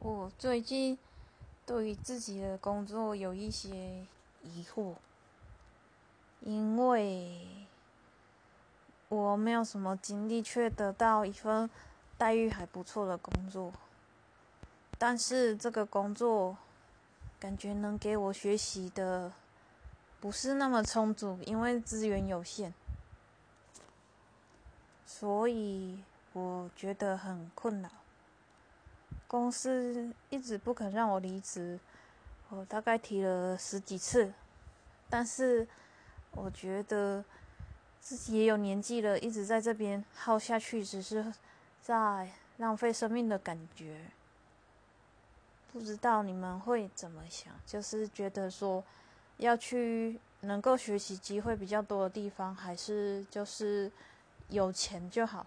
我最近对于自己的工作有一些疑惑，因为我没有什么经历，却得到一份待遇还不错的工作，但是这个工作感觉能给我学习的不是那么充足，因为资源有限，所以我觉得很困扰。公司一直不肯让我离职，我大概提了十几次，但是我觉得自己也有年纪了，一直在这边耗下去，只是在浪费生命的感觉。不知道你们会怎么想？就是觉得说要去能够学习机会比较多的地方，还是就是有钱就好？